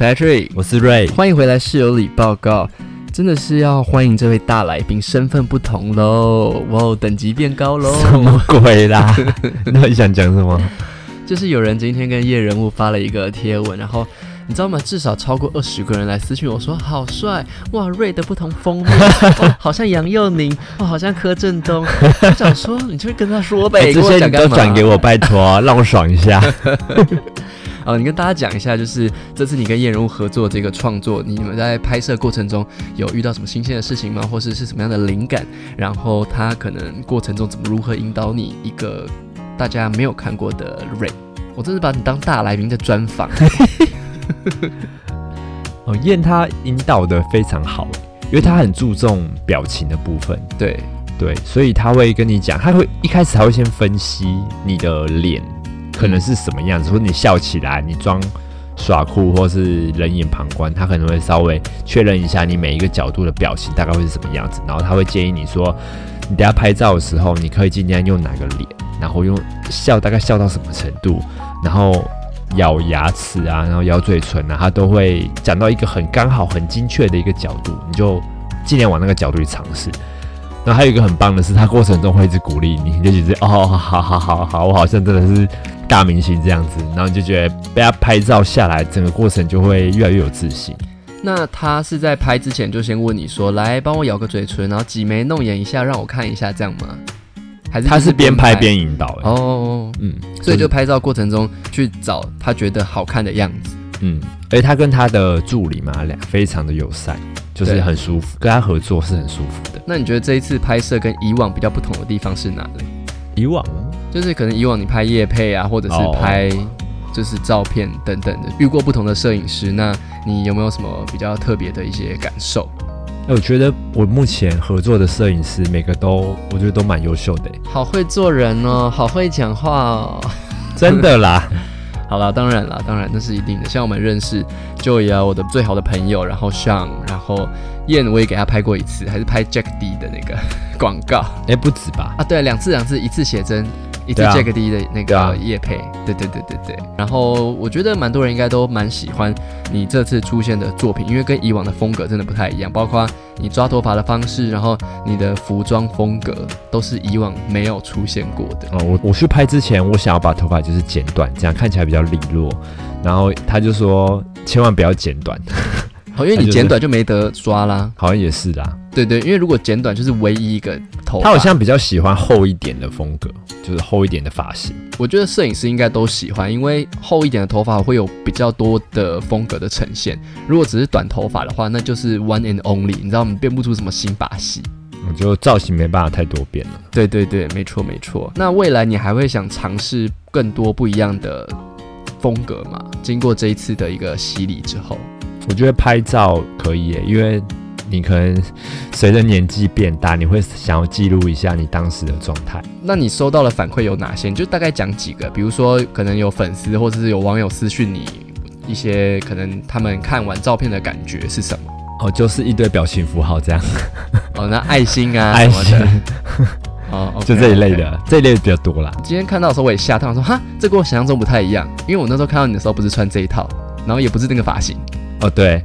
Patrick，我是瑞，欢迎回来室友里报告。真的是要欢迎这位大来宾，身份不同喽，哇，等级变高喽！什么鬼啦？那 你想讲什么？就是有人今天跟叶人物发了一个贴文，然后你知道吗？至少超过二十个人来私信我说好帅哇，瑞的不同封面，哇 好像杨佑宁，哇，好像柯震东。我想说，你就跟他说呗，这些你都转给我，拜托，让我爽一下。哦，你跟大家讲一下，就是这次你跟叶人物合作这个创作，你们在拍摄过程中有遇到什么新鲜的事情吗？或是是什么样的灵感？然后他可能过程中怎么如何引导你一个大家没有看过的瑞？我真是把你当大来宾在专访。哦，燕他引导的非常好，因为他很注重表情的部分。对对，所以他会跟你讲，他会一开始他会先分析你的脸。可能是什么样子？或者你笑起来，你装耍酷，或是冷眼旁观，他可能会稍微确认一下你每一个角度的表情大概会是什么样子，然后他会建议你说，你等下拍照的时候，你可以尽量用哪个脸，然后用笑大概笑到什么程度，然后咬牙齿啊，然后咬嘴唇啊，他都会讲到一个很刚好、很精确的一个角度，你就尽量往那个角度去尝试。然后还有一个很棒的是，他过程中会一直鼓励你，你就觉得哦，好好好好，我好像真的是大明星这样子。然后你就觉得被他拍照下来，整个过程就会越来越有自信。那他是在拍之前就先问你说，来帮我咬个嘴唇，然后挤眉弄眼一下，让我看一下这样吗？还是他是边拍边引导？哦，嗯，所以就拍照过程中去找他觉得好看的样子。嗯，而且他跟他的助理嘛，俩非常的友善。就是很舒服，跟他合作是很舒服的。那你觉得这一次拍摄跟以往比较不同的地方是哪里？以往就是可能以往你拍夜配啊，或者是拍就是照片等等的，遇过不同的摄影师，那你有没有什么比较特别的一些感受？我觉得我目前合作的摄影师每个都，我觉得都蛮优秀的。好会做人哦，好会讲话哦，真的啦。好了，当然了，当然那是一定的。像我们认识 Joey 啊，我的最好的朋友，然后像然后燕，我也给他拍过一次，还是拍 Jack D 的那个广告。哎，不止吧？啊，对，两次两次，一次写真。一次 Jack D 的那个叶配，对对对对对。然后我觉得蛮多人应该都蛮喜欢你这次出现的作品，因为跟以往的风格真的不太一样，包括你抓头发的方式，然后你的服装风格都是以往没有出现过的。哦，我我去拍之前，我想要把头发就是剪短，这样看起来比较利落。然后他就说千万不要剪短。好，因为你剪短就没得抓啦。好像也是啦。对对，因为如果剪短就是唯一一个头。他好像比较喜欢厚一点的风格，就是厚一点的发型。我觉得摄影师应该都喜欢，因为厚一点的头发会有比较多的风格的呈现。如果只是短头发的话，那就是 one and only，你知道，我们变不出什么新把戏。我觉得造型没办法太多变了。对对对，没错没错。那未来你还会想尝试更多不一样的风格吗？经过这一次的一个洗礼之后。我觉得拍照可以耶，因为你可能随着年纪变大，你会想要记录一下你当时的状态。那你收到的反馈有哪些？你就大概讲几个，比如说可能有粉丝或者是有网友私讯你一些，可能他们看完照片的感觉是什么？哦，就是一堆表情符号这样。哦，那爱心啊，爱心，哦，就这一类的，这一类比较多啦。今天看到的时候我也吓到，说哈，这跟我想象中不太一样，因为我那时候看到你的时候不是穿这一套，然后也不是那个发型。哦，对，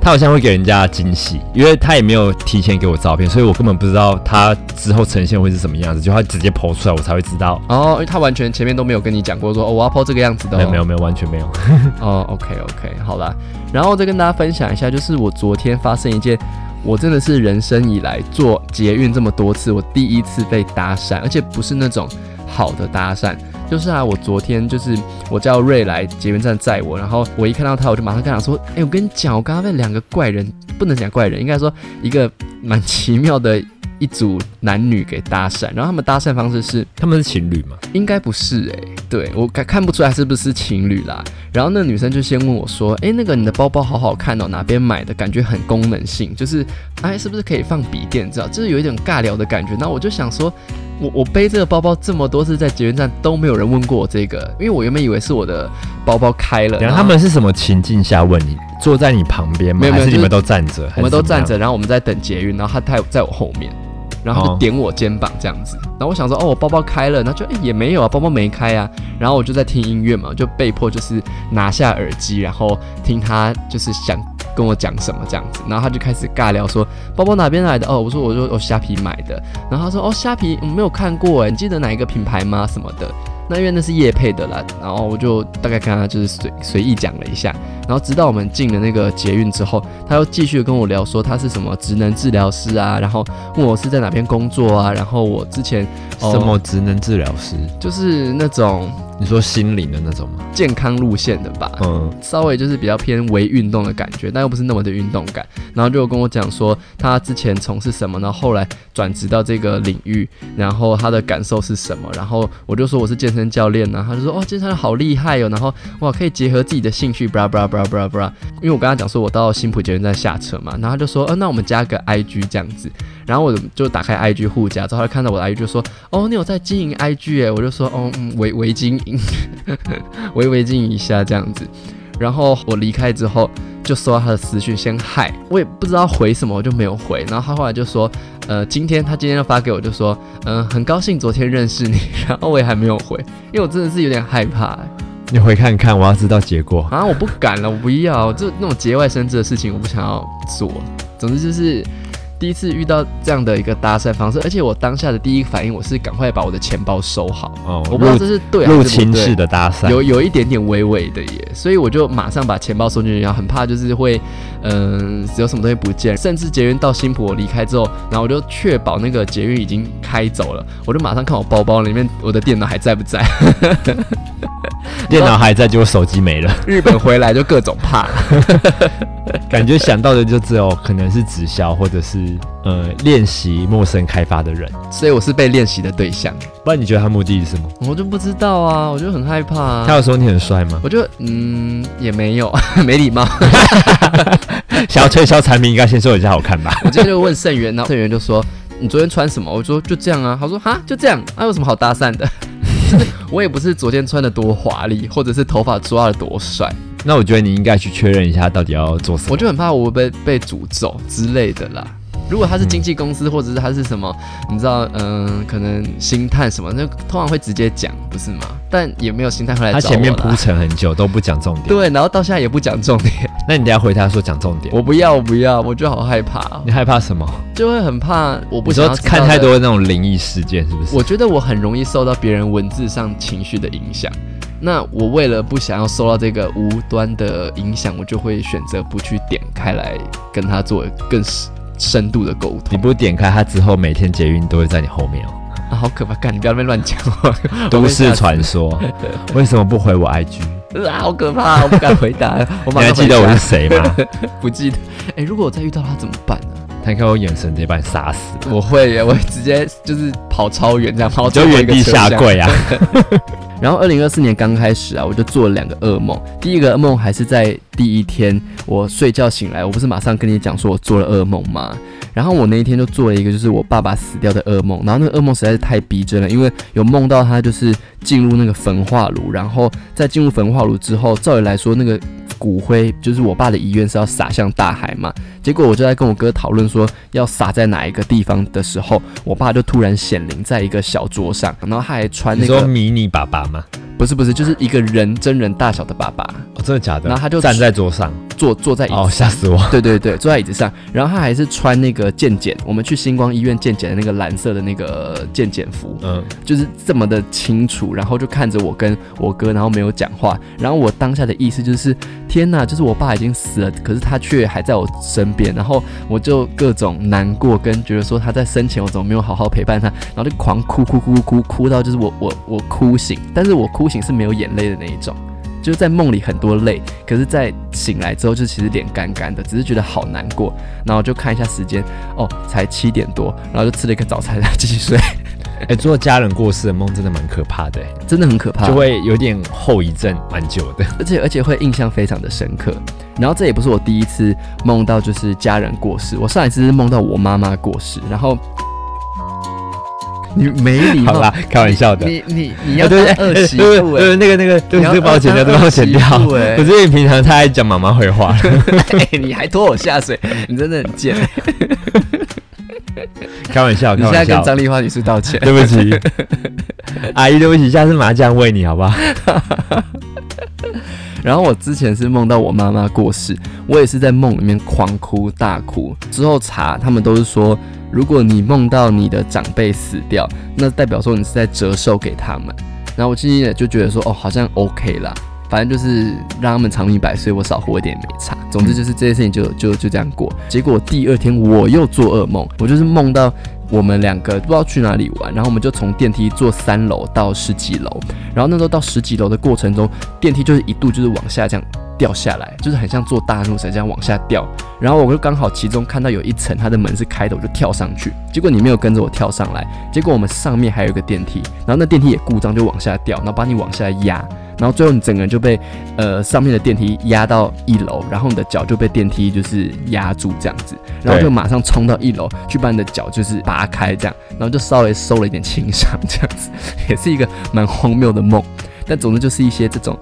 他好像会给人家惊喜，因为他也没有提前给我照片，所以我根本不知道他之后呈现会是什么样子，就他直接剖出来，我才会知道。哦，因为他完全前面都没有跟你讲过，说哦我要剖这个样子的。没有没有没有，完全没有。哦，OK OK，好啦，然后再跟大家分享一下，就是我昨天发生一件，我真的是人生以来做捷运这么多次，我第一次被搭讪，而且不是那种好的搭讪。就是啊，我昨天就是我叫瑞来捷运站载我，然后我一看到他，我就马上跟他说：“哎，我跟你讲，我刚刚被两个怪人，不能讲怪人，应该说一个蛮奇妙的一组男女给搭讪。然后他们搭讪方式是，他们是情侣吗？应该不是哎，对我看看不出来是不是情侣啦。然后那女生就先问我说：，哎，那个你的包包好好看哦，哪边买的？感觉很功能性，就是哎，是不是可以放笔电？知道，就是有一点尬聊的感觉。那我就想说。我我背这个包包这么多次在捷运站都没有人问过我这个，因为我原本以为是我的包包开了。然后他们是什么情境下问你？坐在你旁边吗？没有没有，你们都站着，我们都站着，然后我们在等捷运，然后他他在我后面，然后点我肩膀这样子，然后我想说哦，我包包开了，然后就哎、也没有啊，包包没开啊，然后我就在听音乐嘛，就被迫就是拿下耳机，然后听他就是想跟我讲什么这样子，然后他就开始尬聊说包包哪边来的哦，我说我说我虾皮买的，然后他说哦虾皮我没有看过哎，你记得哪一个品牌吗什么的。那因为那是叶配的啦，然后我就大概跟他就是随随意讲了一下，然后直到我们进了那个捷运之后，他又继续跟我聊说他是什么职能治疗师啊，然后问我是在哪边工作啊，然后我之前哦什么职能治疗师？就是那种你说心灵的那种吗？健康路线的吧，嗯，稍微就是比较偏微运动的感觉，但又不是那么的运动感。然后就跟我讲说他之前从事什么，然后后来转职到这个领域，然后他的感受是什么。然后我就说我是健身教练呢、他就说哦健身好厉害哦，然后哇可以结合自己的兴趣，blah blah blah blah blah。因为我跟他讲说我到新浦捷运站下车嘛，然后他就说呃那我们加个 IG 这样子。然后我就打开 IG 互加，之后他就看到我的 IG 就说哦你有在经营 IG 哎，我就说哦嗯微微经营，微微静一下这样子。然后我离开之后，就收到他的私讯，先嗨，我也不知道回什么，我就没有回。然后他后来就说，呃，今天他今天要发给我，就说，嗯、很高兴昨天认识你。然后我也还没有回，因为我真的是有点害怕、欸你回看看，我要知道结果。啊，我不敢了，我不要，就那种节外生枝的事情，我不想要做。总之就是第一次遇到这样的一个搭讪方式，而且我当下的第一个反应，我是赶快把我的钱包收好。哦，我不知道这是对还是入不对侵式的搭讪，有有一点点微微的耶，所以我就马上把钱包收进去，然后很怕就是会，嗯、有什么东西不见，甚至捷运到新浦我离开之后，然后我就确保那个捷运已经开走了，我就马上看我包包里面我的电脑还在不在。电脑还在，结果手机没了。日本回来就各种怕，感觉想到的就只有可能是直销，或者是呃练习陌生开发的人。所以我是被练习的对象，不然你觉得他目的是什么？我就不知道啊，我就很害怕啊。他有说你很帅吗？我就嗯也没有没礼貌，想要推销产品，应该先说人家好看吧？我今天就问盛元，然后盛元就说你昨天穿什么？我说就这样啊。他说哈就这样，那、有什么好搭讪的？就 是我也不是昨天穿的多华丽，或者是头发抓的多帅，那我觉得你应该去确认一下，到底要做什么。我就很怕我会被被诅咒之类的啦。如果他是经纪公司，或者是他是什么，你知道，嗯、可能星探什么，那通常会直接讲，不是吗？但也没有星探会来找我他前面铺啦陈很久都不讲重点。对，然后到现在也不讲重点，那你等下回他说讲重点。我不要，我不要，我就好害怕哦、你害怕什么？就会很怕，我不想看太多那种灵异事件是不是？我觉得我很容易受到别人文字上情绪的影响。那我为了不想要受到这个无端的影响，我就会选择不去点开来跟他做更深深度的沟通。你不点开他之后，每天捷运都会在你后面哦。啊，好可怕！干，你不要那边乱讲话。都市传说，为什么不回我 IG？好可怕！我不敢回答。我你马上还记得我是谁吗？不记得？哎、如果我再遇到他怎么办呢、他看我眼神直接把你杀死，我会耶，我会直接就是跑超远，这样跑就原地下跪啊！然后二零二四年刚开始啊，我就做了两个噩梦。第一个噩梦还是在第一天，我睡觉醒来，我不是马上跟你讲说我做了噩梦吗？然后我那一天就做了一个就是我爸爸死掉的噩梦，然后那个噩梦实在是太逼真了，因为有梦到他就是进入那个焚化炉，然后在进入焚化炉之后，照理来说那个骨灰就是我爸的遗愿是要撒向大海嘛，结果我就在跟我哥讨论说要撒在哪一个地方的时候，我爸就突然显灵在一个小桌上，然后他还穿那个迷你爸爸吗？不是不是，就是一个人真人大小的爸爸哦，真的假的？然后他就站在桌上，坐坐在椅子哦，吓死我！对对对，坐在椅子上，然后他还是穿那个健检，我们去星光医院健检的那个蓝色的那个健检服，嗯，就是这么的清楚，然后就看着我跟我哥，然后没有讲话，然后我当下的意思就是，天哪，就是我爸已经死了，可是他却还在我身边，然后我就各种难过，跟觉得说他在生前我怎么没有好好陪伴他，然后就狂哭哭哭哭哭哭到就是我我我哭醒，但是我哭醒是没有眼泪的那一种。就是在梦里很多泪，可是，在醒来之后就其实脸干干的，只是觉得好难过。然后就看一下时间，哦，才七点多，然后就吃了一个早餐，然后继续睡，哎，做家人过世的梦真的蛮可怕的，哎真的很可怕。就会有点后遗症，蛮久的。而且而且会印象非常的深刻。然后这也不是我第一次梦到就是家人过世，我上一次是梦到我妈妈过世，然后你没礼貌，好啦，开玩笑的。你你你要啊对当二媳对妇哎、对，那个那个，对，你要这个帮我剪掉，这当个帮我剪掉。可是你平常太爱讲妈妈坏话了。哎你还拖我下水，你真的很贱。开玩笑，你现在开玩笑。跟张丽花女士道歉。对不起，阿姨，对不起，下次麻将喂你好不好？然后我之前是梦到我妈妈过世，我也是在梦里面狂哭大哭。之后查，他们都是说，如果你梦到你的长辈死掉，那代表说你是在折寿给他们。然后我今天也就觉得说，哦，好像 OK 啦，反正就是让他们长命百岁，我少活一点也没差。总之就是这件事情就就就这样过。结果第二天我又做噩梦，我就是梦到我们两个不知道去哪里玩，然后我们就从电梯坐三楼到十几楼，然后那时候到十几楼的过程中，电梯就是一度就是往下这样掉下来，就是很像坐大怒神这样往下掉。然后我就刚好其中看到有一层它的门是开的，我就跳上去。结果你没有跟着我跳上来，结果我们上面还有一个电梯，然后那电梯也故障就往下掉，然后把你往下压。然后最后你整个人就被呃上面的电梯压到一楼，然后你的脚就被电梯就是压住这样子，然后就马上冲到一楼去把你的脚就是拔开这样，然后就稍微受了一点轻伤这样子，也是一个蛮荒谬的梦，但总之就是一些这种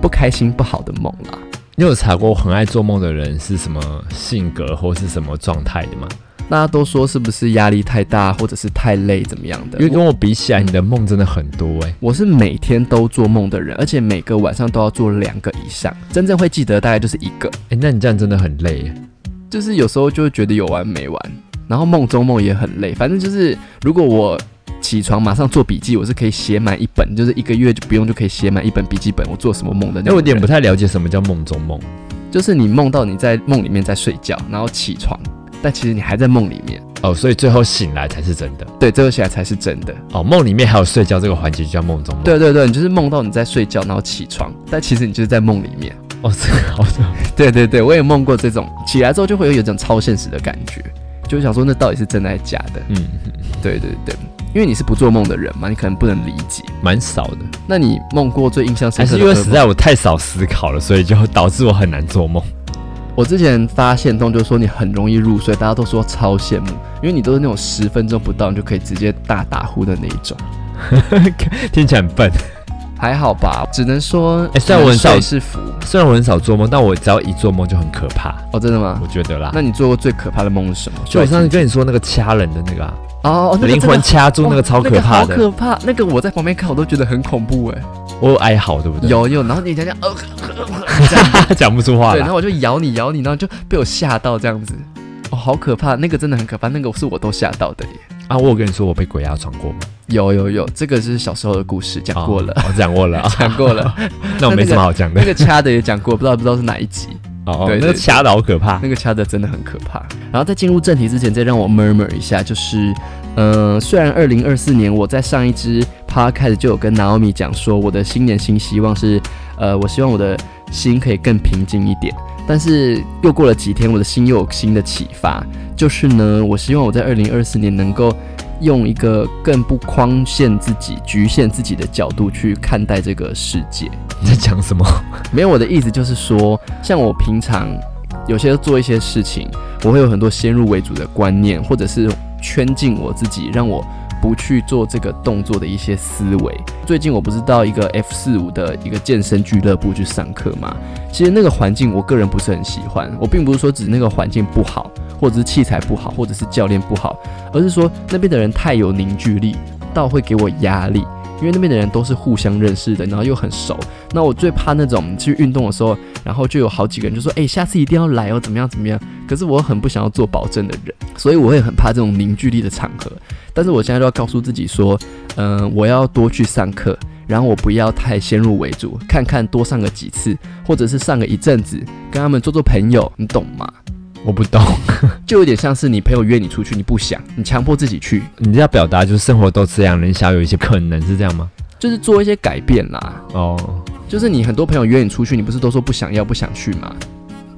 不开心不好的梦啦。你有查过很爱做梦的人是什么性格或是什么状态的吗？大家都说是不是压力太大，或者是太累怎么样的？因为跟我比起来，你的梦真的很多哎、我是每天都做梦的人，而且每个晚上都要做两个以上，真正会记得大概就是一个。哎、那你这样真的很累耶。就是有时候就会觉得有完没完，然后梦中梦也很累。反正就是，如果我起床马上做笔记，我是可以写满一本，就是一个月就不用就可以写满一本笔记本，我做什么梦的那哎，我有点不太了解什么叫梦中梦。就是你梦到你在梦里面在睡觉，然后起床，但其实你还在梦里面。哦，所以最后醒来才是真的。对，最后醒来才是真的。哦，梦里面还有睡觉这个环节就叫梦中梦。，对对对，你就是梦到你在睡觉，然后起床，但其实你就是在梦里面。哦，这个好的。对对对，我也梦过这种，起来之后就会有一种超现实的感觉，就想说那到底是真的还是假的？嗯，对对对，因为你是不做梦的人嘛，你可能不能理解。蛮少的，那你梦过最印象深刻的还是因为实在我太少思考了，所以就导致我很难做梦。我之前发现动就说你很容易入睡，大家都说超羡慕，因为你都是那种十分钟不到你就可以直接大打呼的那一种。听起来很笨。还好吧，只能说，哎虽然我很少是福虽然我很少做梦，但我只要一做梦就很可怕，哦，真的吗我？觉得啦。那你做过最可怕的梦是什么？就我上次跟你说那个掐人的那个啊，哦，那个灵魂掐住那个超可怕的好的，可怕！那个我在旁边看，我都觉得很恐怖哎。我有哀嚎，对不对？有有，然后你讲讲，呃，讲不出话对，然。后我就咬你咬你，然后就被我吓到这样子。哦，好可怕！那个真的很可怕，那个是我都吓到的耶。啊，我有跟你说我被鬼压床过吗？有有有，这个是小时候的故事，讲过了，哦，我讲过了啊。讲过了。那我没什么好讲的那。个掐的也讲过，不知道不知道是哪一集。哦，对对那个掐的好可怕。那个掐的真的很可怕。然后在进入正题之前，再让我 murmur 一下，就是，呃，虽然二零二四年我在上一支 podcast 就有跟 Naomi 讲说，我的新年新希望是，呃，我希望我的心可以更平静一点。但是又过了几天，我的心又有新的启发，就是呢，我希望我在二零二四年能够用一个更不框限自己、局限自己的角度去看待这个世界。你 在讲什么？没有，我的意思就是说，像我平常有些做一些事情，我会有很多先入为主的观念，或者是圈禁我自己，让我不去做这个动作的一些思维。最近我不是到一个 F 四五的一个健身俱乐部去上课吗？其实那个环境我个人不是很喜欢。我并不是说指那个环境不好，或者是器材不好，或者是教练不好，而是说那边的人太有凝聚力，到会给我压力。因为那边的人都是互相认识的，然后又很熟。那我最怕那种去运动的时候，然后就有好几个人就说：“哎、下次一定要来哦，怎么样怎么样？”可是我很不想要做保证的人，所以我会很怕这种凝聚力的场合。但是我现在都要告诉自己说，嗯、我要多去上课，然后我不要太先入为主，看看多上个几次，或者是上个一阵子，跟他们做做朋友，你懂吗？我不懂。就有点像是你朋友约你出去，你不想，你强迫自己去，你要表达就是生活都这样了，你想有一些可能是这样吗？就是做一些改变啦。哦，就是你很多朋友约你出去，你不是都说不想要、不想去吗？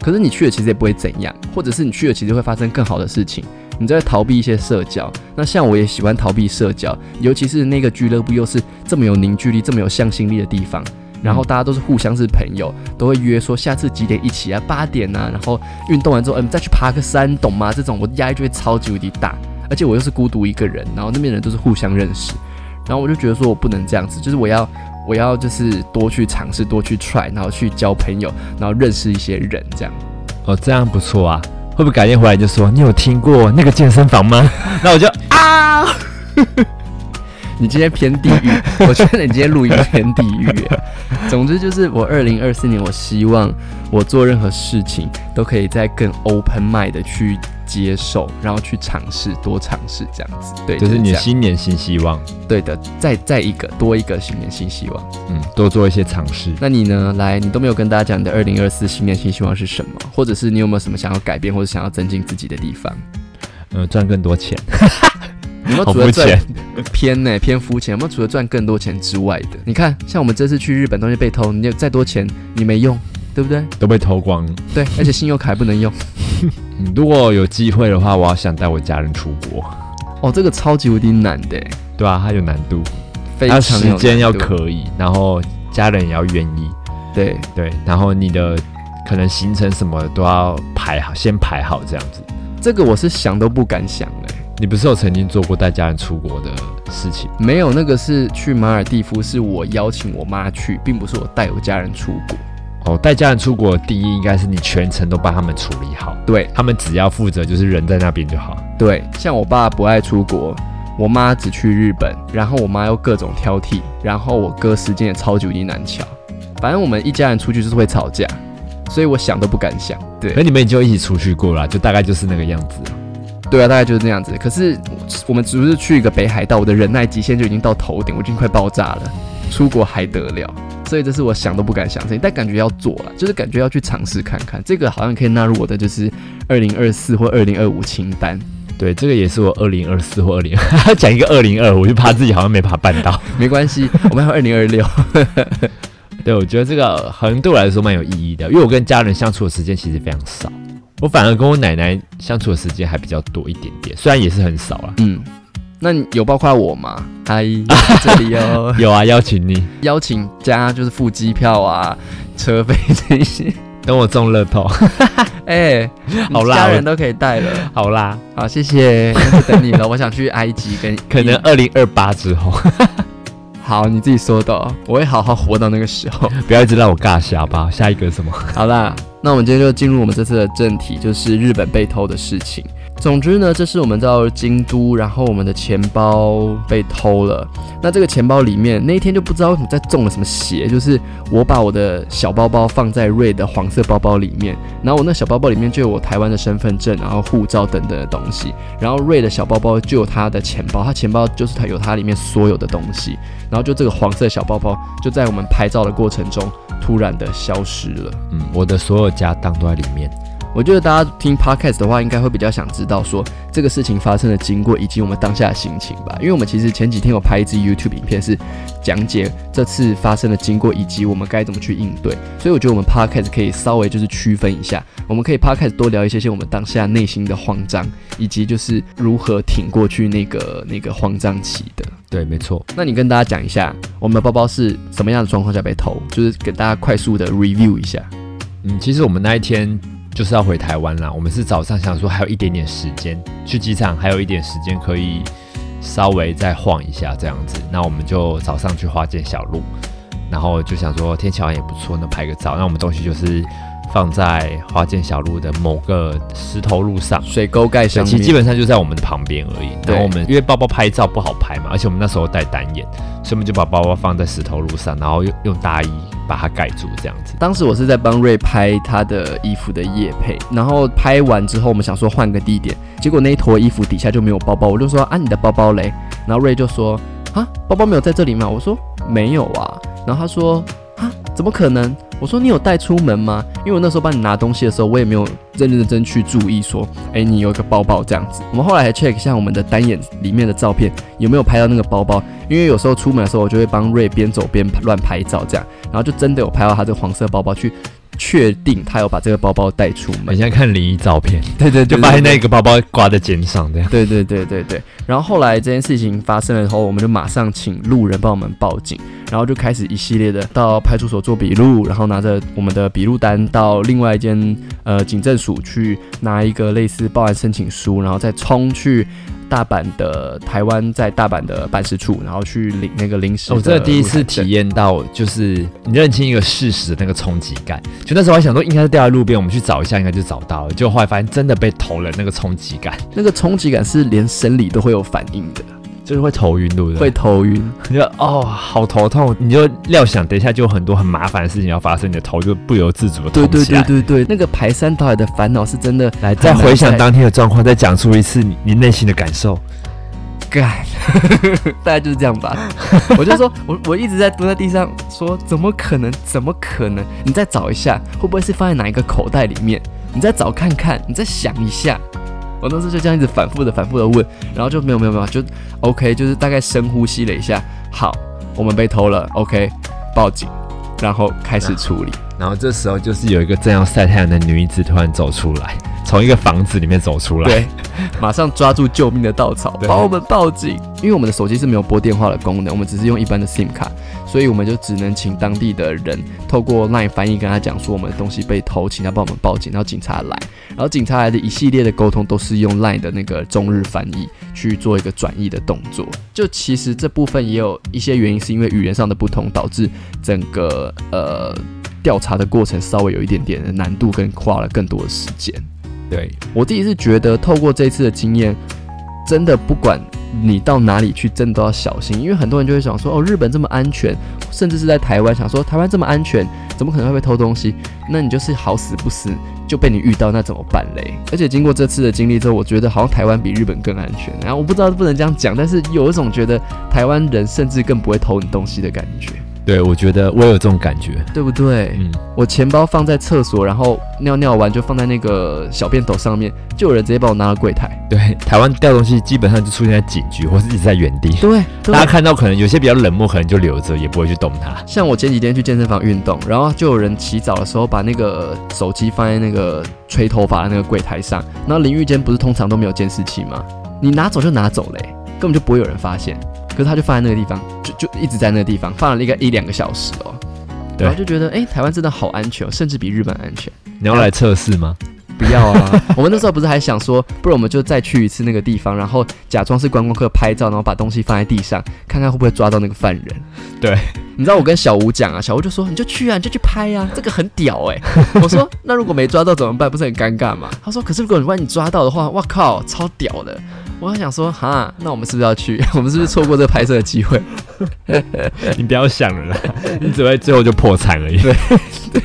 可是你去了其实也不会怎样，或者是你去了其实会发生更好的事情。你在逃避一些社交，那像我也喜欢逃避社交，尤其是那个俱乐部又是这么有凝聚力、这么有向心力的地方，然后大家都是互相是朋友，都会约说下次几点一起啊，八点啊，然后运动完之后，嗯，再去爬个山，懂吗？这种我压力就会超级无敌大，而且我又是孤独一个人，然后那边人都是互相认识，然后我就觉得说我不能这样子，就是我要我要就是多去尝试，多去 try，然后去交朋友，然后认识一些人，这样。哦，这样不错啊。会不会改天回来就说你有听过那个健身房吗？那我就啊，你今天偏地狱，我觉得你今天录音偏地狱。总之就是我二零二四年，我希望我做任何事情都可以在更 open mind 的去接受，然后去尝试，多尝试这样子。对，就是你的新年新希望，对的，再再一个多一个新年新希望。嗯，多做一些尝试。那你呢？来，你都没有跟大家讲你的二零二四新年新希望是什么，或者是你有没有什么想要改变或者想要增进自己的地方？嗯，赚更多钱，有没有除了赚。偏呢、偏肤浅？有没有除了赚更多钱之外的？你看，像我们这次去日本东西被偷，你有再多钱你没用，对不对？都被偷光了。对，而且信用卡还不能用。嗯，如果有机会的话，我要想带我家人出国，哦，这个超级无敌难的、对啊，它有难度，非它常有时间要可以，然后家人也要愿意，对。对，然后你的可能行程什么都要排好，先排好这样子。这个我是想都不敢想嘞、你不是有曾经做过带家人出国的事情？没有那个是去马尔蒂夫，是我邀请我妈去，并不是我带我家人出国。哦，带家人出国的第一应该是你全程都帮他们处理好，对他们只要负责就是人在那边就好。对，像我爸不爱出国，我妈只去日本，然后我妈又各种挑剔，然后我哥时间也超级无敌难瞧。反正我们一家人出去就是会吵架，所以我想都不敢想。对可，你们就一起出去过了，就大概就是那个样子。对啊，大概就是这样子。可是我们只是去一个北海道，我的忍耐极限就已经到头顶，我已经快爆炸了。出国还得了？所以这是我想都不敢想的事情，但感觉要做了，就是感觉要去尝试看看。这个好像可以纳入我的就是二零二四或二零二五清单。对，这个也是我二零二四或二零，讲一个二零二，我就怕自己好像没把它办到。没关系，我们还有二零二六。对，我觉得这个好像对我来说蛮有意义的，因为我跟家人相处的时间其实非常少，我反而跟我奶奶相处的时间还比较多一点点，虽然也是很少啊。嗯，那你有包括我吗？嗨，这里哦，有啊，邀请你，邀请加就是付机票啊、车费这些。等我中乐透。哎、好啦家人都可以带了。好啦，好，谢谢，那就等你了。我想去埃及跟可能二零二八之后，好，你自己说的哦，我会好好活到那个时候。不要一直让我尬笑吧。下一个什么？好啦，那我们今天就进入我们这次的正题，就是日本被偷的事情。总之呢，这是我们到京都，然后我们的钱包被偷了。那这个钱包里面，那一天就不知道为什么在中了什么邪，就是我把我的小包包放在瑞的黄色包包里面，然后我那小包包里面就有我台湾的身份证，然后护照等等的东西，然后瑞的小包包就有他的钱包，他钱包就是他有他里面所有的东西，然后就这个黄色小包包就在我们拍照的过程中突然的消失了。嗯，我的所有家当都在里面。我觉得大家听 podcast 的话，应该会比较想知道说这个事情发生的经过以及我们当下的心情吧。因为我们其实前几天有拍一支 YouTube 影片，是讲解这次发生的经过以及我们该怎么去应对。所以我觉得我们 podcast 可以稍微就是区分一下，我们可以 podcast 多聊一些些我们当下内心的慌张，以及就是如何挺过去那个那个慌张期的。对，没错。那你跟大家讲一下，我们的包包是什么样的状况下被偷，就是给大家快速的 review 一下。嗯，其实我们那一天就是要回台湾啦。我们是早上想说还有一点点时间去机场，还有一点时间可以稍微再晃一下这样子。那我们就早上去花见小路，然后就想说天气好像也不错，那拍个照。那我们东西就是放在花间小路的某个石头路上。水沟盖，上面，其实基本上就在我们的旁边而已。对然后我们因为包包拍照不好拍嘛，而且我们那时候戴单眼，所以我们就把包包放在石头路上，然后用用大衣把它盖住，这样子。当时我是在帮瑞拍他的衣服的夜配，然后拍完之后，我们想说换个地点，结果那一坨衣服底下就没有包包，我就说啊，你的包包嘞？然后瑞就说啊，包包没有在这里吗？我说没有啊，然后他说啊，怎么可能？我说你有带出门吗？因为我那时候帮你拿东西的时候，我也没有认认真真去注意说，哎，你有一个包包这样子。我们后来还 check 一下我们的单眼里面的照片有没有拍到那个包包，因为有时候出门的时候，我就会帮瑞边走边乱拍照这样，然后就真的有拍到他这个黄色包包，去确定他有把这个包包带出门。你现在看灵异照片，对对就发现那个包包挂在肩上这样。对对对对对。然后后来这件事情发生了以后，我们就马上请路人帮我们报警。然后就开始一系列的到派出所做笔录，然后拿着我们的笔录单到另外一间呃警政署去拿一个类似报案申请书，然后再冲去大阪的台湾在大阪的办事处，然后去领那个临时我真的第一次体验到，就是你认清一个事实的那个冲击感。就那时候还想说，应该是掉在路边，我们去找一下，应该就找到了。结果后来发现真的被投了，那个冲击感那个冲击感是连生理都会有反应的，就是会头晕，对不对？会头晕。你就哦，好头痛，你就料想等一下就有很多很麻烦的事情要发生，你的头就不由自主的对对痛起来。对对对，那个排山倒海的烦恼是真的来，再回想当天的状况，再讲述一次你你内心的感受。干，大概就是这样吧。我就说，我我一直在蹲在地上说，怎么可能？怎么可能？你再找一下，会不会是放在哪一个口袋里面？你再找看看，你再想一下。我当时就这样一直反复的、反复的问，然后就没有没有没有，就 OK，就是大概深呼吸了一下。好，我们被偷了，OK，报警，然后开始处理。然后这时候就是有一个正要晒太阳的女子突然走出来，从一个房子里面走出来。对，马上抓住救命的稻草，对帮我们报警。因为我们的手机是没有拨电话的功能，我们只是用一般的 SIM 卡，所以我们就只能请当地的人透过 LINE 翻译跟他讲说我们的东西被偷，请他帮我们报警。然后警察来，然后警察来的一系列的沟通都是用 LINE 的那个中日翻译去做一个转译的动作。就其实这部分也有一些原因，是因为语言上的不同，导致整个呃调查的过程稍微有一点点的难度，跟花了更多的时间。对，我自己是觉得，透过这次的经验，真的不管你到哪里去，真的都要小心，因为很多人就会想说，哦，日本这么安全，甚至是在台湾想说，台湾这么安全，怎么可能会被偷东西？那你就是好死不死就被你遇到，那怎么办嘞？而且经过这次的经历之后，我觉得好像台湾比日本更安全。然后我不知道不能这样讲，但是有一种觉得台湾人甚至更不会偷你东西的感觉，对，我觉得我有这种感觉。对不对？嗯，我钱包放在厕所，然后尿尿完就放在那个小便斗上面，就有人直接把我拿到柜台。对，台湾掉东西基本上就出现在警局或是一直在原地。对，大家看到可能有些比较冷漠，可能就留着，也不会去动它。像我前几天去健身房运动，然后就有人洗澡的时候把那个手机放在那个吹头发的那个柜台上，然后淋浴间不是通常都没有监视器吗？你拿走就拿走嘞、根本就不会有人发现。可是他就放在那个地方，就就一直在那个地方放了一个一两个小时哦。对然后就觉得，哎、台湾真的好安全哦，甚至比日本安全。你要来测试吗？不要啊！我们那时候不是还想说，不如我们就再去一次那个地方，然后假装是观光客拍照，然后把东西放在地上，看看会不会抓到那个犯人。对，你知道我跟小吴讲啊，小吴就说你就去啊，你就去拍啊，这个很屌哎、我说那如果没抓到怎么办？不是很尴尬吗？他说可是如果你万一抓到的话，哇靠，超屌的！我还想说哈，那我们是不是要去？我们是不是错过这个拍摄的机会？你不要想了啦，你只会最后就破产而已。对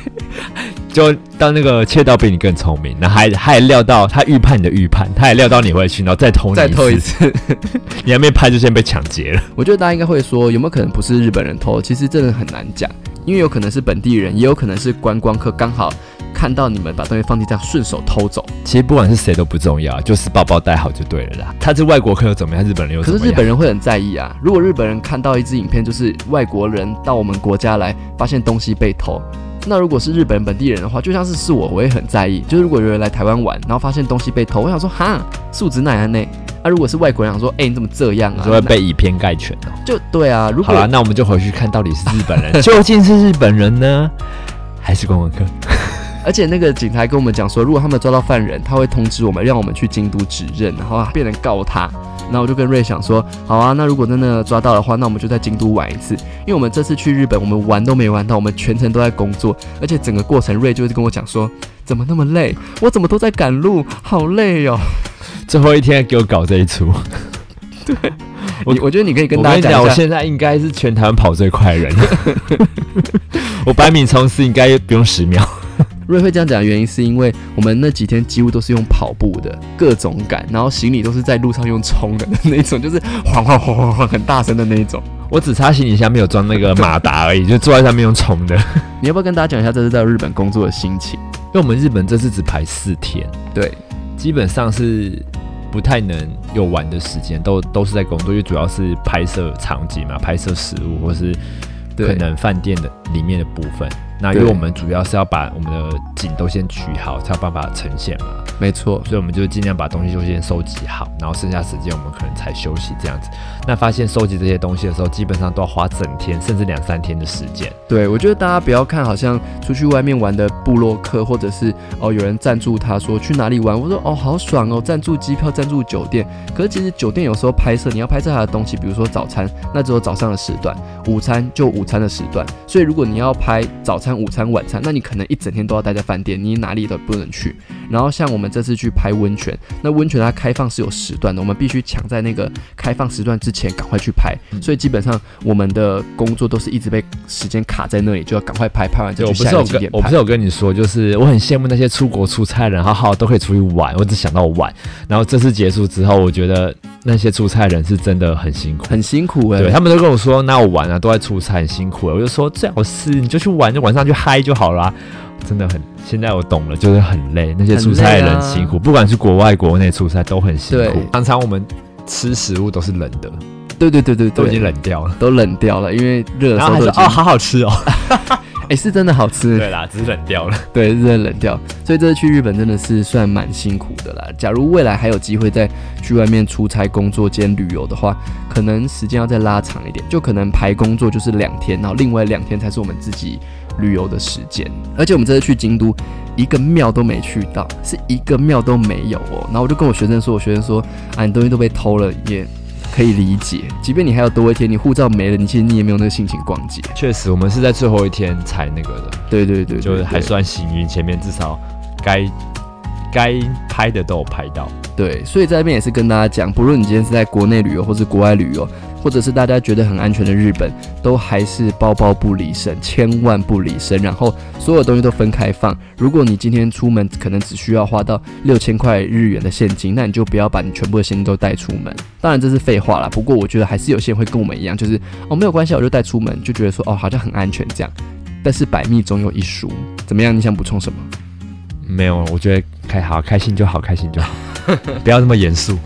就当那个窃盗比你更聪明，然后还还料到他预判你的预判，他也料到你会去，然后再偷你再偷一次，你还没拍就先被抢劫了。我觉得大家应该会说，有没有可能不是日本人偷？其实真的很难讲，因为有可能是本地人，也有可能是观光客刚好看到你们把东西放地上，顺手偷走。其实不管是谁都不重要，就是包包带好就对了啦。他是外国客又怎么样？日本人又可是怎么样？日本人会很在意啊。如果日本人看到一支影片，就是外国人到我们国家来，发现东西被偷，那如果是日本本地人的话，就像是是我，我也很在意。就是如果有人来台湾玩，然后发现东西被偷，我想说哈，素质奶奶内。啊，如果是外国人，想说，哎、你怎么这样啊？就会被以偏概全哦。就对啊。如果好了，果那我们就回去看到底是日本人，究竟是日本人呢，还是观光客？而且那个警察跟我们讲说，如果他们抓到犯人，他会通知我们，让我们去京都指认，然后变成告他。然后我就跟瑞想说，好啊，那如果真的抓到的话，那我们就在京都玩一次，因为我们这次去日本，我们玩都没玩到，我们全程都在工作，而且整个过程瑞就会跟我讲说，怎么那么累，我怎么都在赶路，好累哦。最后一天给我搞这一出，对我我觉得你可以跟大家讲我，现在应该是全台湾跑最快的人。我百米冲刺应该不用十秒。瑞会这样讲的原因是因为我们那几天几乎都是用跑步的各种赶，然后行李都是在路上用冲的那种，就是晃晃晃晃晃很大声的那一种。我只差行李箱没有装那个马达而已，就坐在上面用冲的。你要不要跟大家讲一下这次在日本工作的心情？因为我们日本这次只排四天，对，基本上是不太能有玩的时间，都都是在工作，因为主要是拍摄场景嘛，拍摄食物或是对可能饭店的里面的部分。那因为我们主要是要把我们的景都先取好，才有办法呈现嘛。没错，所以我们就尽量把东西就先收集好，然后剩下时间我们可能才休息这样子。那发现收集这些东西的时候，基本上都要花整天甚至两三天的时间。对我觉得大家不要看好像出去外面玩的部落客，或者是哦有人赞助他说去哪里玩，我说哦好爽哦，赞助机票、赞助酒店。可是其实酒店有时候拍摄你要拍摄他的东西，比如说早餐，那只有早上的时段；午餐就午餐的时段。所以如果你要拍早餐、午餐、晚餐，那你可能一整天都要待在饭店，你哪里都不能去。然后像我们这次去拍温泉，那温泉它开放是有时段的，我们必须抢在那个开放时段之前赶快去拍。嗯所以基本上我们的工作都是一直被时间卡在那里，就要赶快拍，拍完对，就我不是有我不是。有跟你说，就是我很羡慕那些出国出差的人，好好都可以出去玩，我只想到玩。然后这次结束之后，我觉得那些出差人是真的很辛苦。很辛苦哎、对他们都跟我说，那我玩啊，都在出差，很辛苦。我就说最好是你就去玩，就晚上去嗨就好啦。真的很，现在我懂了，就是很累，那些出差的人辛苦，不管是国外国内出差都很辛苦对。常常我们吃食物都是冷的，对对对对都已经，冷掉了。都冷掉了，因为热的时候都已经哦，好好吃哦。哎、是真的好吃，对啦，只是冷掉了。对，是真的冷掉。所以这次去日本真的是算蛮辛苦的啦。假如未来还有机会再去外面出差、工作兼旅游的话，可能时间要再拉长一点，就可能排工作就是两天，然后另外两天才是我们自己旅游的时间。而且我们这次去京都，一个庙都没去到，是一个庙都没有哦。然后我就跟我学生说，我学生说啊，你东西都被偷了，也可以理解。即便你还有多一天，你护照没了，你其实你也没有那个心情逛街。确实，我们是在最后一天才那个的，对对对对就是还算幸运，前面至少该该拍的都有拍到。对，所以在这边也是跟大家讲，不论你今天是在国内旅游，或是国外旅游，或者是大家觉得很安全的日本，都还是包包不离身，千万不离身。然后所有东西都分开放。如果你今天出门可能只需要花到六千块日元的现金，那你就不要把你全部的现金都带出门。当然这是废话啦，不过我觉得还是有些人会跟我们一样，就是哦没有关系，我就带出门，就觉得说哦好像很安全这样。但是百密总有一疏，怎么样？你想补充什么？没有，我觉得开好开心就好，开心就好，不要那么严肃。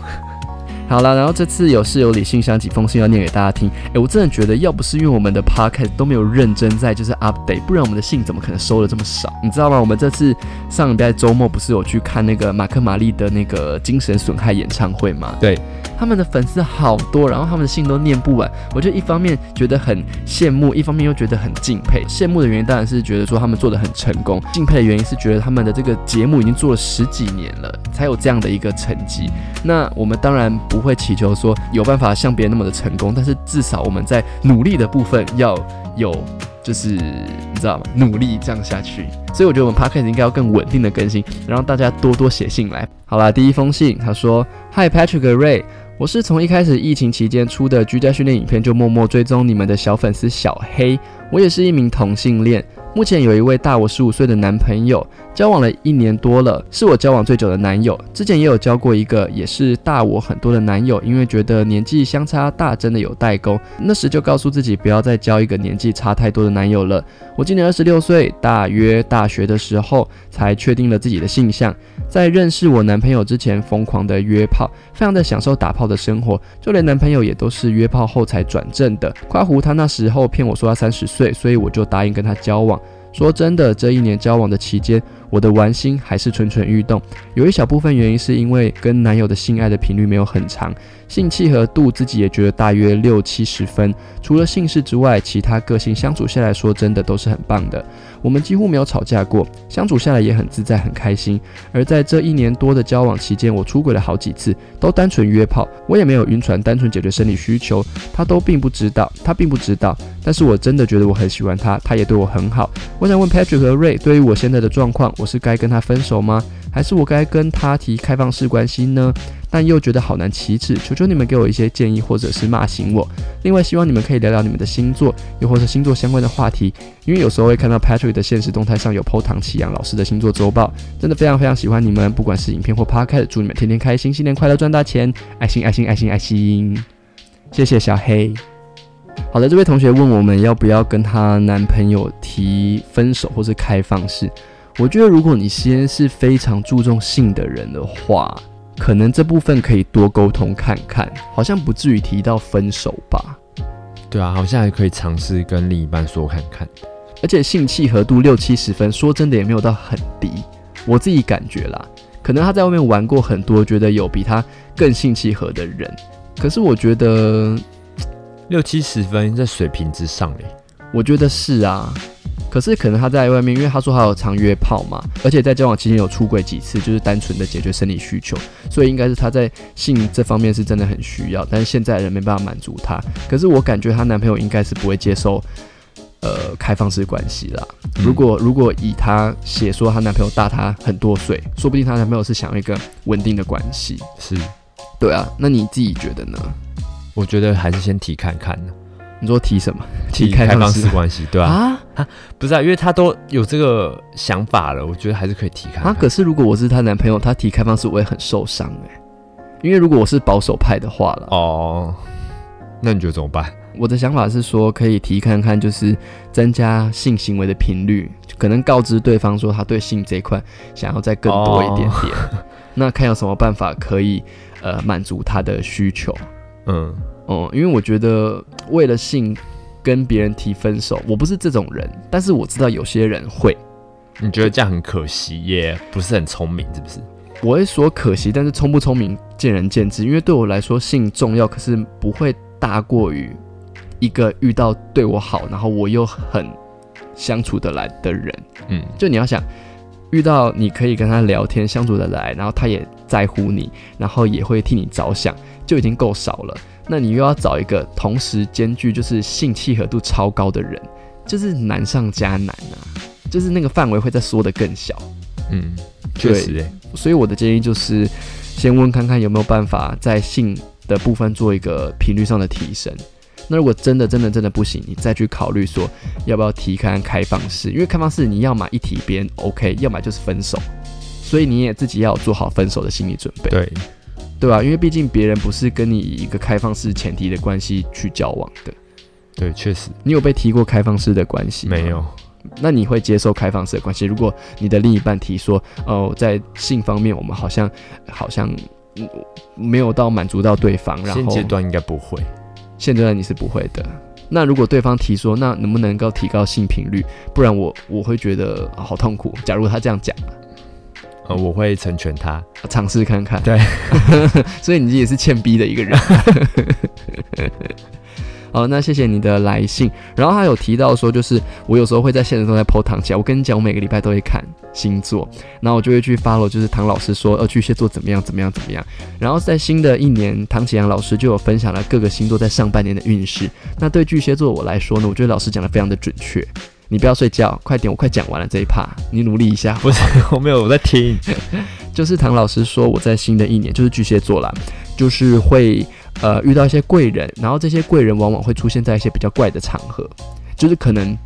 好了，然后这次有室友里信箱几封信要念给大家听。诶，我真的觉得，要不是因为我们的 podcast 都没有认真在就是 update，不然我们的信怎么可能收的这么少？你知道吗？我们这次上礼拜周末不是有去看那个马克玛丽的那个精神损害演唱会吗？对，他们的粉丝好多，然后他们的信都念不完。我就一方面觉得很羡慕，一方面又觉得很敬佩。羡慕的原因当然是觉得说他们做的很成功，敬佩的原因是觉得他们的这个节目已经做了十几年了，才有这样的一个成绩。那我们当然不会祈求说有办法像别人那么的成功，但是至少我们在努力的部分要有，就是你知道吗？努力这样下去。所以我觉得我们 podcast 应该要更稳定的更新，然后大家多多写信来。好啦，第一封信他说：Hi Patrick Ray。我是从一开始疫情期间出的居家训练影片就默默追踪你们的小粉丝小黑，我也是一名同性恋，目前有一位大我十五岁的男朋友，交往了一年多了，是我交往最久的男友。之前也有交过一个也是大我很多的男友，因为觉得年纪相差大真的有代沟，那时就告诉自己不要再交一个年纪差太多的男友了。我今年二十六岁，大约大学的时候才确定了自己的性向，在认识我男朋友之前疯狂的约炮，非常的享受打炮的生活，就连男朋友也都是约炮后才转正的。夸胡他那时候骗我说他三十岁，所以我就答应跟他交往。说真的，这一年交往的期间，我的玩心还是蠢蠢欲动。有一小部分原因是因为跟男友的性爱的频率没有很长，性契合度自己也觉得大约六七十分。除了性事之外，其他个性相处下来说真的都是很棒的。我们几乎没有吵架过，相处下来也很自在很开心。而在这一年多的交往期间，我出轨了好几次，都单纯约炮，我也没有晕船，单纯解决生理需求，他都并不知道，他并不知道。但是我真的觉得我很喜欢他，他也对我很好。我想问 Patrick 和 Ray，对于我现在的状况，我是该跟他分手吗？还是我该跟他提开放式关系呢？但又觉得好难启齿，求求你们给我一些建议，或者是骂醒我。另外，希望你们可以聊聊你们的星座，又或者星座相关的话题，因为有时候会看到 Patrick 的现实动态上有 PO 唐启阳老师的星座周报，真的非常非常喜欢你们，不管是影片或 Podcast，祝你们天天开心，新年快乐，赚大钱，爱心爱心爱心爱心，谢谢小黑。好的，这位同学问我们要不要跟她男朋友提分手或是开放式。我觉得如果你先是非常注重性的人的话，可能这部分可以多沟通看看，好像不至于提到分手吧。对啊，好像还可以尝试跟另一半说看看。而且性契合度六七十分，说真的也没有到很低，我自己感觉啦，可能他在外面玩过很多，觉得有比他更性契合的人，可是我觉得，六七十分在水平之上嘞。我觉得是啊，可是可能他在外面，因为他说他有常约炮嘛，而且在交往期间有出轨几次，就是单纯的解决生理需求，所以应该是他在性这方面是真的很需要，但是现在人没办法满足他。可是我感觉她男朋友应该是不会接受，呃，开放式关系啦。如果如果以她写说她男朋友大她很多岁，说不定她男朋友是想要一个稳定的关系。是，对啊，那你自己觉得呢？我觉得还是先提看看呢。你说提什么？提开放式关系，对吧、啊不是啊，因为他都有这个想法了，我觉得还是可以提看看。啊！可是如果我是她男朋友，她提开放式，我也很受伤哎、因为如果我是保守派的话了，哦，那你觉得怎么办？我的想法是说，可以提看看，就是增加性行为的频率，可能告知对方说他对性这一块想要再更多一点点，那看有什么办法可以呃满足他的需求。嗯，哦、因为我觉得为了性跟别人提分手，我不是这种人，但是我知道有些人会。你觉得这样很可惜，也不是很聪明，是不是？我会说可惜，但是聪不聪明见仁见智。因为对我来说，性重要，可是不会大过于一个遇到对我好，然后我又很相处得来的人。嗯，就你要想，遇到你可以跟他聊天相处得来，然后他也在乎你，然后也会替你着想，就已经够少了。那你又要找一个同时兼具就是性契合度超高的人，就是难上加难啊！就是那个范围会再缩得更小。嗯，确实、欸，所以我的建议就是，先问看看有没有办法在性的部分做一个频率上的提升。那如果真的真的真的不行，你再去考虑说要不要提看开放式，因为开放式你要么一提别人 OK，要么就是分手，所以你也自己要做好分手的心理准备，对，对吧？因为毕竟别人不是跟你以一个开放式前提的关系去交往的。对，确实你有被提过开放式的关系？没。有。那你会接受开放式的关系？如果你的另一半提说，哦，在性方面我们好像好像嗯没有到满足到对方，然后现阶段应该不会。现阶段你是不会的。那如果对方提说，那能不能够提高性频率？不然我我会觉得、啊好痛苦。假如他这样讲，呃，我会成全他。尝试看看。对，所以你也是欠逼的一个人。好，那谢谢你的来信。然后他有提到说，就是我有时候会在现实中在 PO 唐起来。我跟你讲，我每个礼拜都会看星座，然后我就会去 follow，就是唐老师说，呃，巨蟹座怎么样怎么样怎么样。然后在新的一年，唐启阳老师就有分享了各个星座在上半年的运势。那对巨蟹座我来说呢，我觉得老师讲的非常的准确。你不要睡觉，快点，我快讲完了这一趴，你努力一下。不是，我没有，我在听。就是唐老师说，我在新的一年，就是巨蟹座啦，就是会呃遇到一些贵人，然后这些贵人往往会出现在一些比较怪的场合，就是可能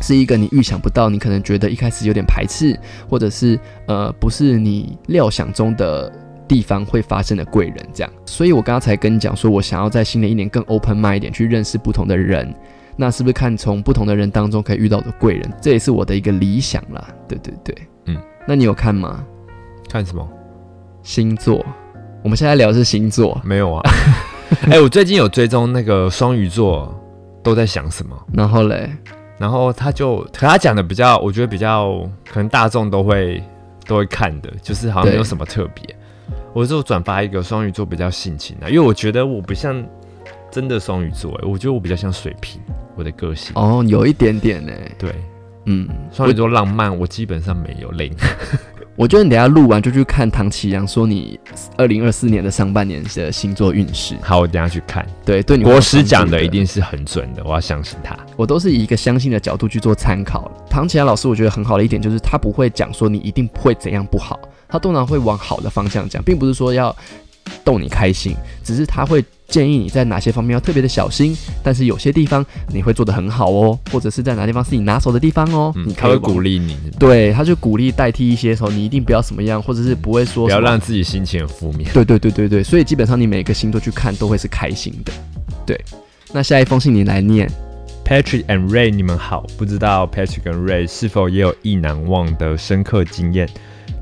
是一个你预想不到，你可能觉得一开始有点排斥，或者是呃不是你料想中的地方会发生的贵人这样。所以我刚刚才跟你讲说，我想要在新的一年更 open mind 一点，去认识不同的人。那是不是看从不同的人当中可以遇到的贵人？这也是我的一个理想啦。对对对，嗯，那你有看吗？看什么？星座，我们现在聊的是星座，没有啊。哎、我最近有追踪那个双鱼座都在想什么，然后嘞，然后他就，可他讲的比较，我觉得比较可能大众都会都会看的，就是好像没有什么特别。我就转发一个双鱼座比较性情的、因为我觉得我不像真的双鱼座、哎，我觉得我比较像水瓶，我的个性。哦，有一点点呢，对，嗯，双鱼座浪漫，我基本上没有零。我觉得你等下录完就去看唐启阳说你二零二四年的上半年的星座运势，好，我等下去看。对，对你国师讲的一，定是很准的，我要相信他。我都是以一个相信的角度去做参考。唐启阳老师我觉得很好的一点就是他不会讲说你一定会怎样不好，他通常会往好的方向讲，并不是说要逗你开心，只是他会建议你在哪些方面要特别的小心，但是有些地方你会做得很好哦，或者是在哪地方是你拿手的地方哦，嗯你，会鼓励你，对，他就鼓励代替一些时候，你一定不要什么样，或者是不会说不要让自己心情很负面。对对对对对，所以基本上你每个星座去看都会是开心的。对，那下一封信你来念。Patrick and Ray，你们好，不知道 Patrick 跟 Ray 是否也有意难忘的深刻经验？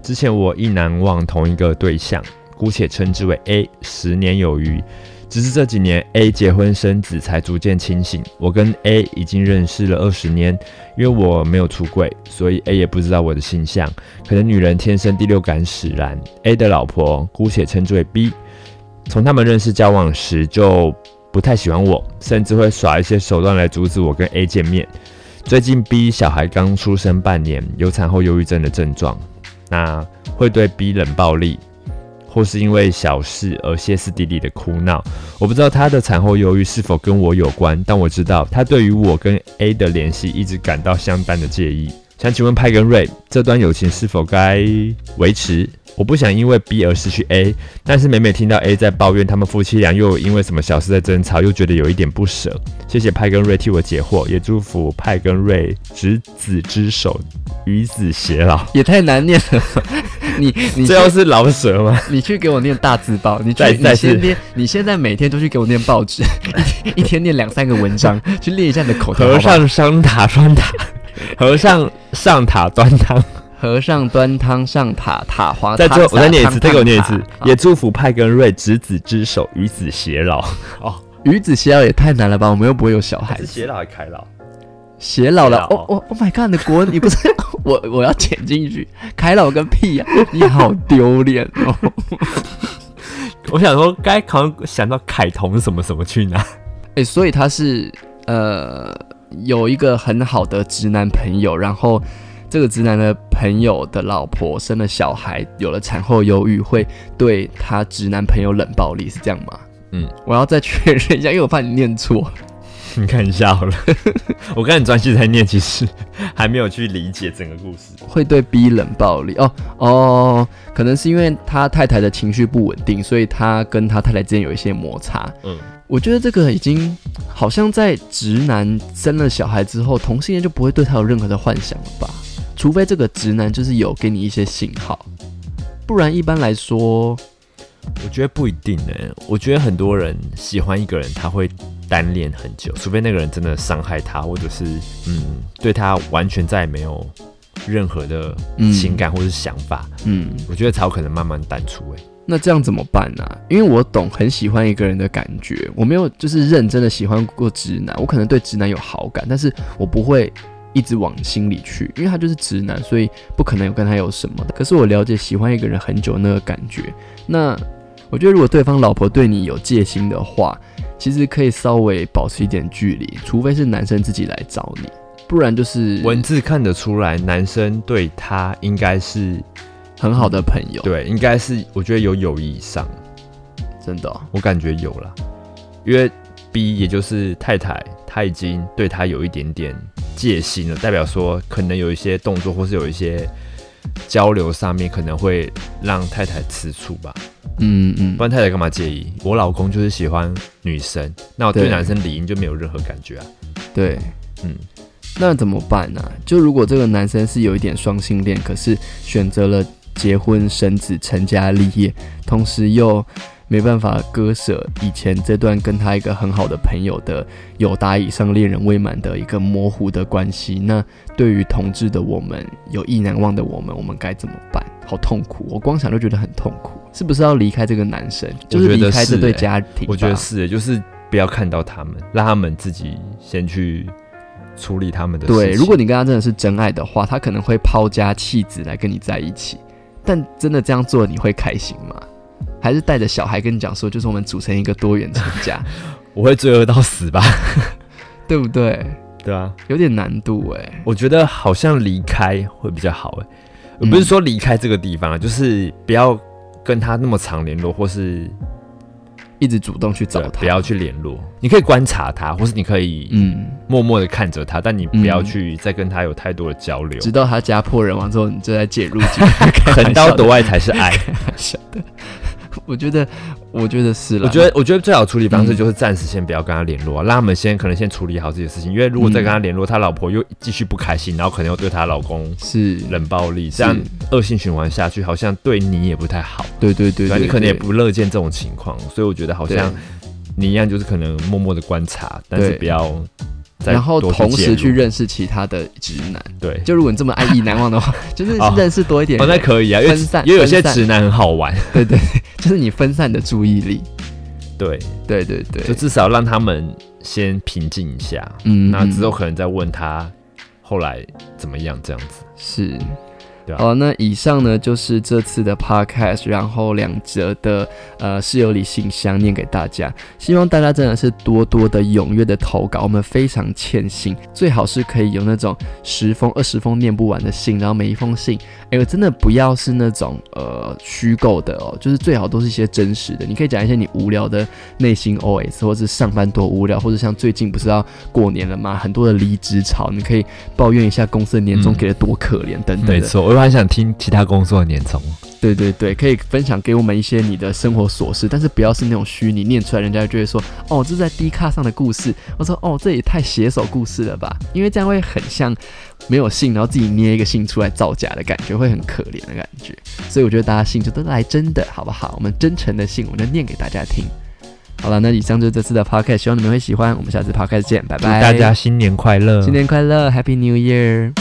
之前我意难忘同一个对象，姑且称之为 A，十年有余。只是这几年 A 结婚生子才逐渐清醒。我跟 A 已经认识了二十年，因为我没有出柜，所以 A 也不知道我的性向。可能女人天生第六感使然。A 的老婆姑且称之为 B，从他们认识交往时就不太喜欢我，甚至会耍一些手段来阻止我跟 A 见面。最近 B 小孩刚出生半年，有产后忧郁症的症状，那会对 B 冷暴力，或是因为小事而歇斯底里的哭闹。我不知道她的产后忧郁是否跟我有关，但我知道她对于我跟 A 的联系一直感到相当的介意。想请问派跟瑞，这段友情是否该维持？我不想因为 B 而失去 A，但是每每听到 A 在抱怨他们夫妻俩又因为什么小事在争吵，又觉得有一点不舍。谢谢派跟瑞替我解惑，也祝福派跟瑞执子之手，与子偕老。也太难念了，你 你这又是老舍吗？你去给我念大字报，你去再再你先次念，你现在每天都去给我念报纸，一天念两三个文章，去练一下你的口条。和尚双打双塔，和尚上塔端汤。和尚端汤上塔，塔滑再最后，我再念一次，再给我念一次。也也祝福派跟瑞执子之手，与子偕老。哦，与子偕老也太难了吧？我们又不会有小孩子，偕老还开老？偕老了。哦哦，Oh my god！你的国文你不是 我，我要剪进去。开老个屁呀、你好丢脸哦。我想说，该好像想到凯彤什么什么去哪？哎、所以他是呃有一个很好的直男朋友，然后这个直男的朋友的老婆生了小孩，有了产后忧郁，会对他直男朋友冷暴力，是这样吗？嗯，我要再确认一下，因为我怕你念错。你看一下好了。我刚很专心在念，其实还没有去理解整个故事。会对 B 冷暴力哦哦，可能是因为他太太的情绪不稳定，所以他跟他太太之间有一些摩擦。嗯，我觉得这个已经好像在直男生了小孩之后，同性恋就不会对他有任何的幻想了吧？除非这个直男就是有给你一些信号，不然一般来说，我觉得不一定呢、我觉得很多人喜欢一个人，他会单恋很久，除非那个人真的伤害他，或者是嗯对他完全再也没有任何的嗯情感或是想法，嗯，我觉得才有可能慢慢淡出、欸。那这样怎么办呢、因为我懂很喜欢一个人的感觉，我没有就是认真的喜欢过直男，我可能对直男有好感，但是我不会一直往心里去，因为他就是直男，所以不可能有跟他有什么的。可是我了解喜欢一个人很久那个感觉，那我觉得如果对方老婆对你有戒心的话，其实可以稍微保持一点距离，除非是男生自己来找你，不然就是文字看得出来，男生对他应该是很好的朋友，对，应该是我觉得有友谊以上，真的哦、我感觉有了，因为 B 也就是太太，他已经对他有一点点戒心了，代表说可能有一些动作或是有一些交流上面可能会让太太吃醋吧，嗯嗯不，然太太干嘛介意？我老公就是喜欢女生，那我对对男生理应就没有任何感觉啊。对。嗯，那怎么办呢、就如果这个男生是有一点双性恋，可是选择了结婚生子、成家立业，同时又没办法割舍以前这段跟他一个很好的朋友的有达以上恋人未满的一个模糊的关系，那对于同志的我们，有意难忘的我们，我们该怎么办？好痛苦，我光想都觉得很痛苦。是不是要离开这个男生？就是离开这对家庭吧？我觉得是，就是不要看到他们，让他们自己先去处理他们的事情。对，如果你跟他真的是真爱的话，他可能会抛家弃子来跟你在一起。但真的这样做，你会开心吗？还是带着小孩跟你讲说，就是我们组成一个多元成家，我会罪恶到死吧？对不对？对啊，有点难度哎、我觉得好像离开会比较好哎，嗯不是说离开这个地方啊，就是不要跟他那么常联络，或是一直主动去找他，不要去联络。你可以观察他，或是你可以嗯，默默的看着他，但你不要嗯去再跟他有太多的交流。直到他家破人亡之后，你就在介入 横刀夺爱才是爱。我觉得，我觉得是了。我觉得，我觉得最好处理方式嗯就是暂时先不要跟他联络、啊，让他们先可能先处理好自己的事情。因为如果再跟他联络，他老婆又继续不开心，然后可能又对她老公是，冷暴力，是这样恶性循环下去，好像对你也不太好。对对对你可能也不乐见这种情况，所以我觉得好像你一样，就是可能默默的观察，但是不要再然后同时去认识其他的直男。对。就如果你这么爱意难忘的话，就是哦认识多一点。那可以啊，分散因为有些直男很好玩，对对，就是你分散的注意力。对，对对对，就至少让他们先平静一下，嗯那之后嗯可能再问他后来怎么样这样子。是。对啊好，那以上呢就是这次的 podcast，然后两则的呃室友里信箱念给大家，希望大家真的是多多的踊跃的投稿，我们非常欠信，最好是可以有那种十封、二十封念不完的信，然后每一封信，哎、真的不要是那种呃虚构的哦，就是最好都是一些真实的，你可以讲一些你无聊的内心 OS，或是上班多无聊，或者像最近不是要过年了吗？很多的离职潮，你可以抱怨一下公司的年终嗯给的多可怜等等的。没错，我还想听其他工作的年终。对对对，可以分享给我们一些你的生活琐事，但是不要是那种虚拟念出来，人家就会说哦，这是在 D 卡上的故事。我说哦，这也太写手故事了吧，因为这样会很像没有信，然后自己捏一个信出来造假的感觉，会很可怜的感觉。所以我觉得大家信就都来真的，好不好？我们真诚的信，我们就念给大家听。好了，那以上就是这次的 podcast，希望你们会喜欢。我们下次 podcast 见，拜祝拜！大家新年快乐！新年快乐，Happy New Year！